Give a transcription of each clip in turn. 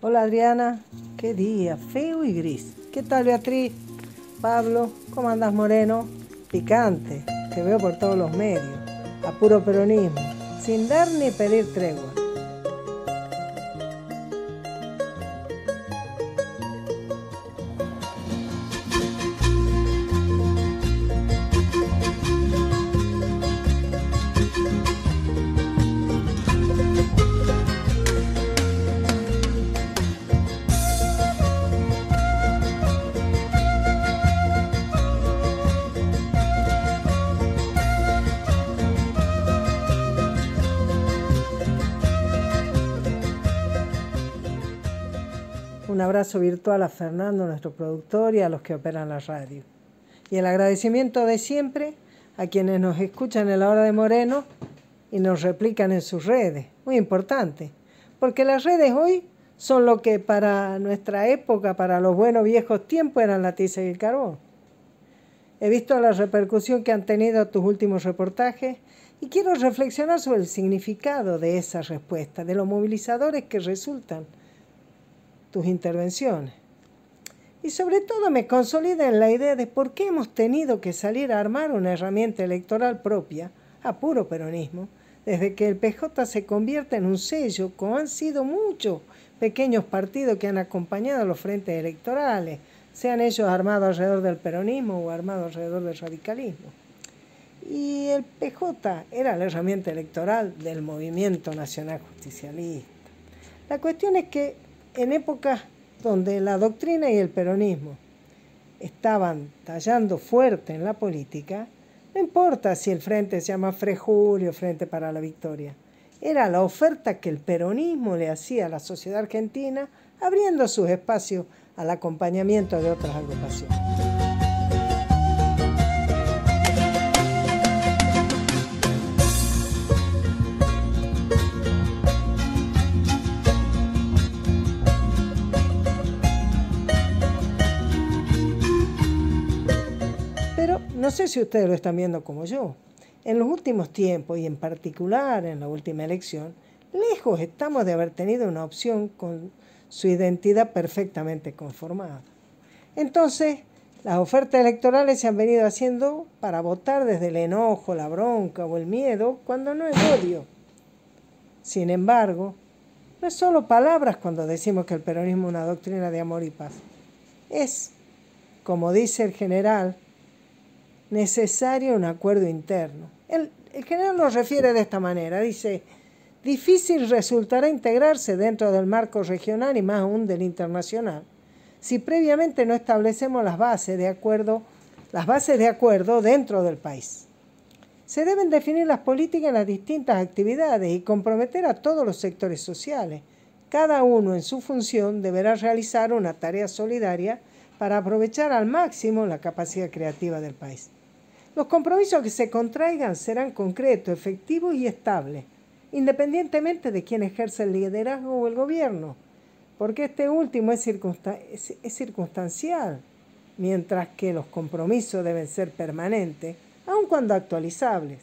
Hola Adriana, qué día, feo y gris. ¿Qué tal Beatriz? Pablo, ¿cómo andas Moreno? Picante, te veo por todos los medios. A puro peronismo, sin dar ni pedir tregua. Un abrazo virtual a Fernando, nuestro productor, y a los que operan la radio. Y el agradecimiento de siempre a quienes nos escuchan en la hora de Moreno y nos replican en sus redes. Muy importante, porque las redes hoy son lo que para nuestra época, para los buenos viejos tiempos, eran la tiza y el carbón. He visto la repercusión que han tenido tus últimos reportajes y quiero reflexionar sobre el significado de esa respuesta, de los movilizadores que resultan tus intervenciones. Y sobre todo me consolida en la idea de por qué hemos tenido que salir a armar una herramienta electoral propia, a puro peronismo, desde que el PJ se convierte en un sello, como han sido muchos pequeños partidos que han acompañado los frentes electorales, sean ellos armados alrededor del peronismo o armados alrededor del radicalismo. Y el PJ era la herramienta electoral del movimiento nacional justicialista. La cuestión es que en épocas donde la doctrina y el peronismo estaban tallando fuerte en la política, no importa si el frente se llama Frejulio, Frente para la Victoria, era la oferta que el peronismo le hacía a la sociedad argentina, abriendo sus espacios al acompañamiento de otras agrupaciones. No sé si ustedes lo están viendo como yo. En los últimos tiempos y en particular en la última elección, lejos estamos de haber tenido una opción con su identidad perfectamente conformada. Entonces, las ofertas electorales se han venido haciendo para votar desde el enojo, la bronca o el miedo cuando no es odio. Sin embargo, no es solo palabras cuando decimos que el peronismo es una doctrina de amor y paz. Es, como dice el general, necesario un acuerdo interno. El, el general lo refiere de esta manera, dice, difícil resultará integrarse dentro del marco regional y más aún del internacional si previamente no establecemos las bases de acuerdo, las bases de acuerdo dentro del país. Se deben definir las políticas en las distintas actividades y comprometer a todos los sectores sociales. Cada uno en su función deberá realizar una tarea solidaria para aprovechar al máximo la capacidad creativa del país. Los compromisos que se contraigan serán concretos, efectivos y estables, independientemente de quién ejerce el liderazgo o el gobierno, porque este último es, circunstancial, mientras que los compromisos deben ser permanentes, aun cuando actualizables.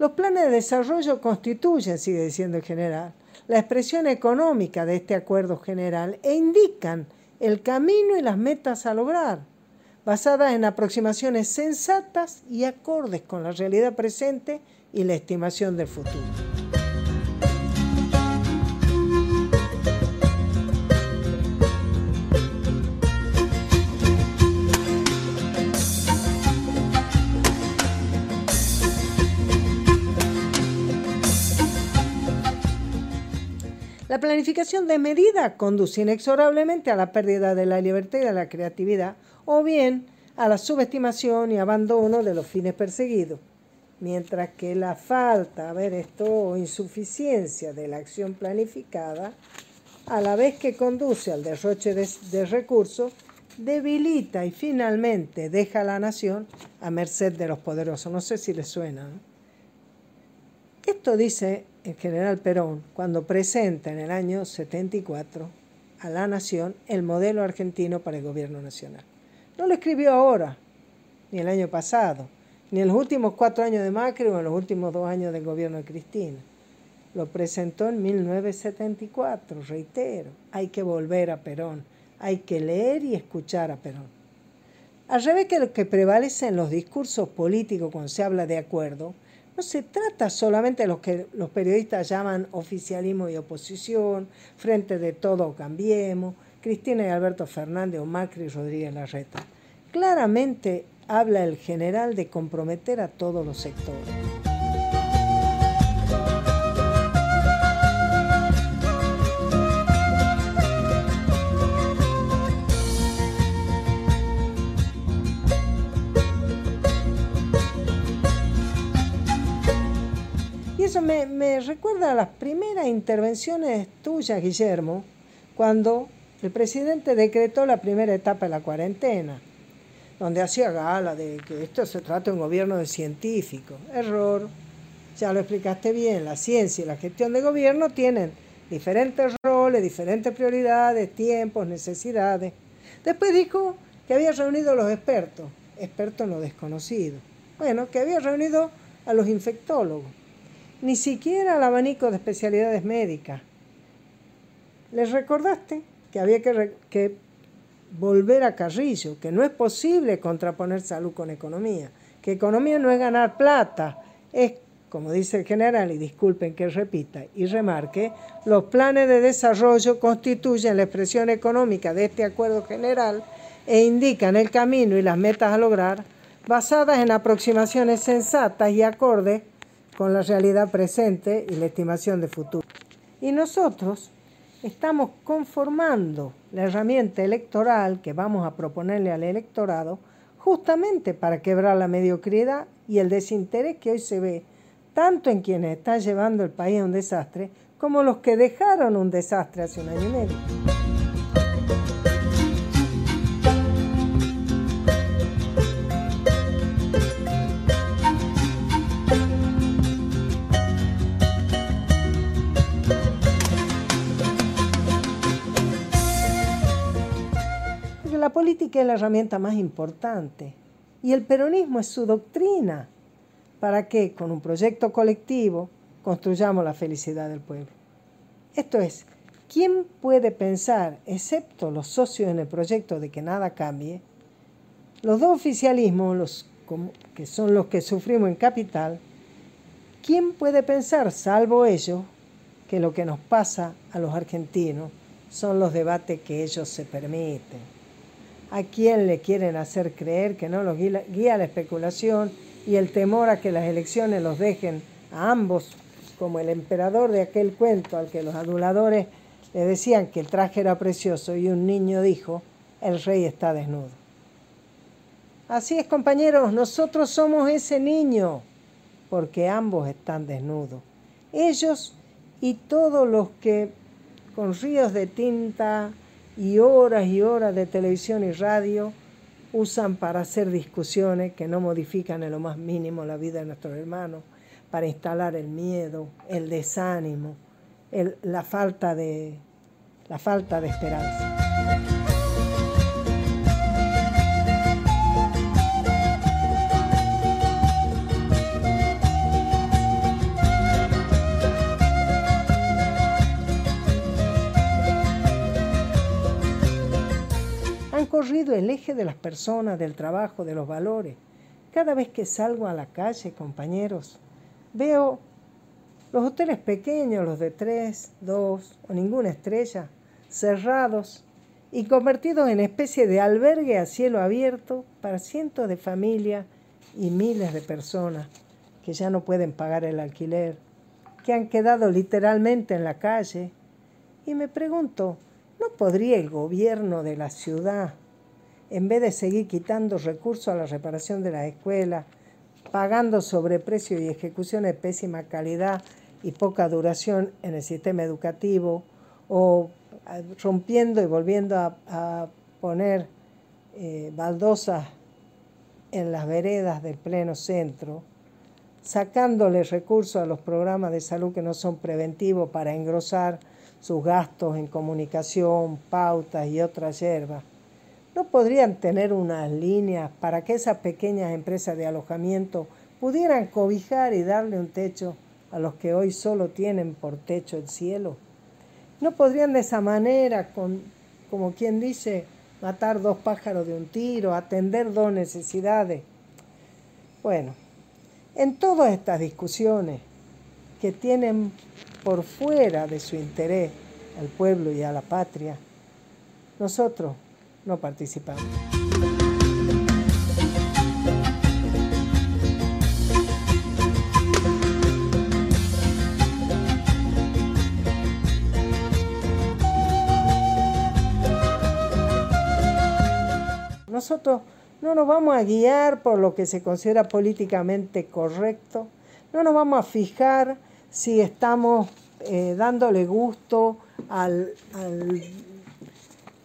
Los planes de desarrollo constituyen, sigue diciendo el general, la expresión económica de este acuerdo general e indican el camino y las metas a lograr basadas en aproximaciones sensatas y acordes con la realidad presente y la estimación del futuro. La planificación de medida conduce inexorablemente a la pérdida de la libertad y de la creatividad o bien a la subestimación y abandono de los fines perseguidos, mientras que la falta, a ver esto, o insuficiencia de la acción planificada, a la vez que conduce al derroche de, recursos, debilita y finalmente deja a la nación a merced de los poderosos. No sé si les suena. Esto dice el general Perón cuando presenta en el año 74 a la nación el modelo argentino para el gobierno nacional. No lo escribió ahora, ni el año pasado, ni en los últimos cuatro años de Macri o en los últimos dos años del gobierno de Cristina. lo presentó en 1974, reitero, hay que volver a Perón, hay que leer y escuchar a Perón. Al revés que lo que prevalece en los discursos políticos cuando se habla de acuerdo, no se trata solamente de lo que los periodistas llaman oficialismo y oposición, frente de todo cambiemos, Cristina y Alberto Fernández o Macri y Rodríguez Larreta. Claramente habla el general de comprometer a todos los sectores. eso me, recuerda a las primeras intervenciones tuyas, Guillermo, cuando el presidente decretó la primera etapa de la cuarentena, donde hacía gala de que esto se trata de un gobierno de científicos. Error, ya lo explicaste bien, la ciencia y la gestión de gobierno tienen diferentes roles, diferentes prioridades, tiempos, necesidades. Después dijo que había reunido a los expertos, expertos en lo desconocido. Bueno, que había reunido a los infectólogos ni siquiera al abanico de especialidades médicas. Les recordaste que había que, volver a Carrillo, que no es posible contraponer salud con economía, que economía no es ganar plata, es, como dice el general, y disculpen que repita y remarque, los planes de desarrollo constituyen la expresión económica de este acuerdo general e indican el camino y las metas a lograr basadas en aproximaciones sensatas y acordes con la realidad presente y la estimación de futuro. Y nosotros estamos conformando la herramienta electoral que vamos a proponerle al electorado justamente para quebrar la mediocridad y el desinterés que hoy se ve tanto en quienes están llevando el país a un desastre como los que dejaron un desastre hace un año y medio. Política es la herramienta más importante y el peronismo es su doctrina para que con un proyecto colectivo construyamos la felicidad del pueblo. Esto es, ¿quién puede pensar, excepto los socios en el proyecto de que nada cambie? Los dos oficialismos, los, que son los que sufrimos en capital, ¿quién puede pensar, salvo ellos, que lo que nos pasa a los argentinos son los debates que ellos se permiten? A quién le quieren hacer creer que no los guía, la especulación y el temor a que las elecciones los dejen a ambos, como el emperador de aquel cuento al que los aduladores le decían que el traje era precioso y un niño dijo, el rey está desnudo. Así es, compañeros, nosotros somos ese niño, porque ambos están desnudos. Ellos y todos los que con ríos de tinta, y horas y horas de televisión y radio usan para hacer discusiones que no modifican en lo más mínimo la vida de nuestros hermanos, para instalar el miedo, el desánimo, la, falta de, la falta de esperanza. El eje de las personas, del trabajo, de los valores. Cada vez que salgo a la calle, compañeros, veo los hoteles pequeños, los de tres, dos o ninguna estrella, cerrados y convertidos en especie de albergue a cielo abierto para cientos de familias y miles de personas que ya no pueden pagar el alquiler, que han quedado literalmente en la calle. Y me pregunto, ¿no podría el gobierno de la ciudad en vez de seguir quitando recursos a la reparación de las escuelas, pagando sobreprecio y ejecuciones de pésima calidad y poca duración en el sistema educativo, o eh, rompiendo y volviendo a, poner eh, baldosas en las veredas del pleno centro, sacándole recursos a los programas de salud que no son preventivos para engrosar sus gastos en comunicación, pautas y otras hierbas ¿No podrían tener unas líneas para que esas pequeñas empresas de alojamiento pudieran cobijar y darle un techo a los que hoy solo tienen por techo el cielo? ¿No podrían de esa manera, con, como quien dice, matar dos pájaros de un tiro, atender dos necesidades? Bueno, en todas estas discusiones que tienen por fuera de su interés al pueblo y a la patria, nosotros no participamos. Nosotros no nos vamos a guiar por lo que se considera políticamente correcto, no nos vamos a fijar si estamos eh, dándole gusto al,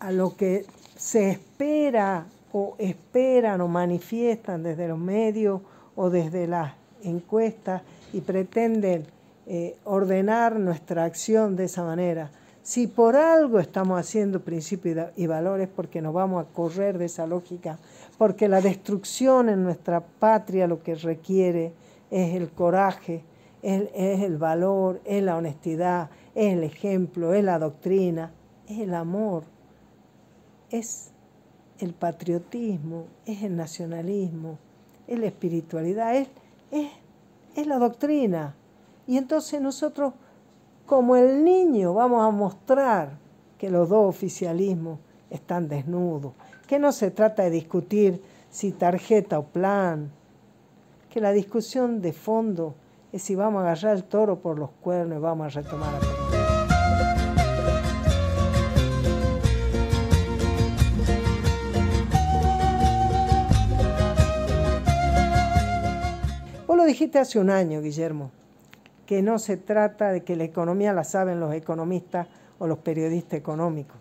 a lo que se espera o esperan o manifiestan desde los medios o desde las encuestas y pretenden eh, ordenar nuestra acción de esa manera. Si por algo estamos haciendo principios y valores, porque nos vamos a correr de esa lógica, porque la destrucción en nuestra patria lo que requiere es el coraje, es, es el valor, es la honestidad, es el ejemplo, es la doctrina, es el amor es el patriotismo, es el nacionalismo, es la espiritualidad, es, es, la doctrina. Y entonces nosotros, como el niño, vamos a mostrar que los dos oficialismos están desnudos, que no se trata de discutir si tarjeta o plan, que la discusión de fondo es si vamos a agarrar el toro por los cuernos y vamos a retomar dijiste hace un año, Guillermo, que no se trata de que la economía la saben los economistas o los periodistas económicos.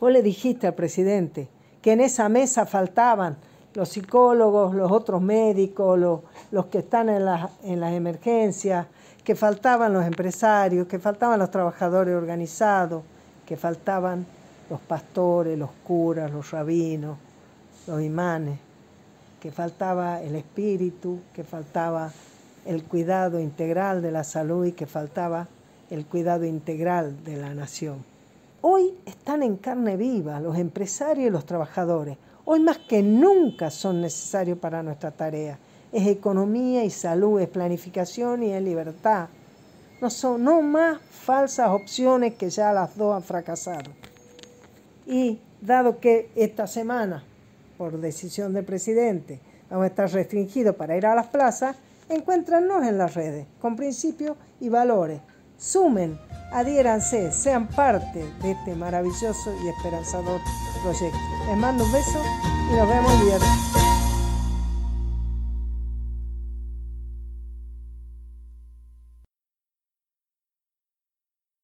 Vos le dijiste al presidente que en esa mesa faltaban los psicólogos, los otros médicos, los, los que están en, en las emergencias, que faltaban los empresarios, que faltaban los trabajadores organizados, que faltaban los pastores, los curas, los rabinos, los imanes que faltaba el espíritu, que faltaba el cuidado integral de la salud y que faltaba el cuidado integral de la nación. Hoy están en carne viva los empresarios y los trabajadores. Hoy más que nunca son necesarios para nuestra tarea. Es economía y salud, es planificación y es libertad. No son no más falsas opciones que ya las dos han fracasado. Y dado que esta semana por decisión del presidente, vamos a estar restringidos para ir a las plazas, encuéntranos en las redes, con principios y valores. Sumen, adhiéranse, sean parte de este maravilloso y esperanzador proyecto. Les mando un beso y nos vemos viernes.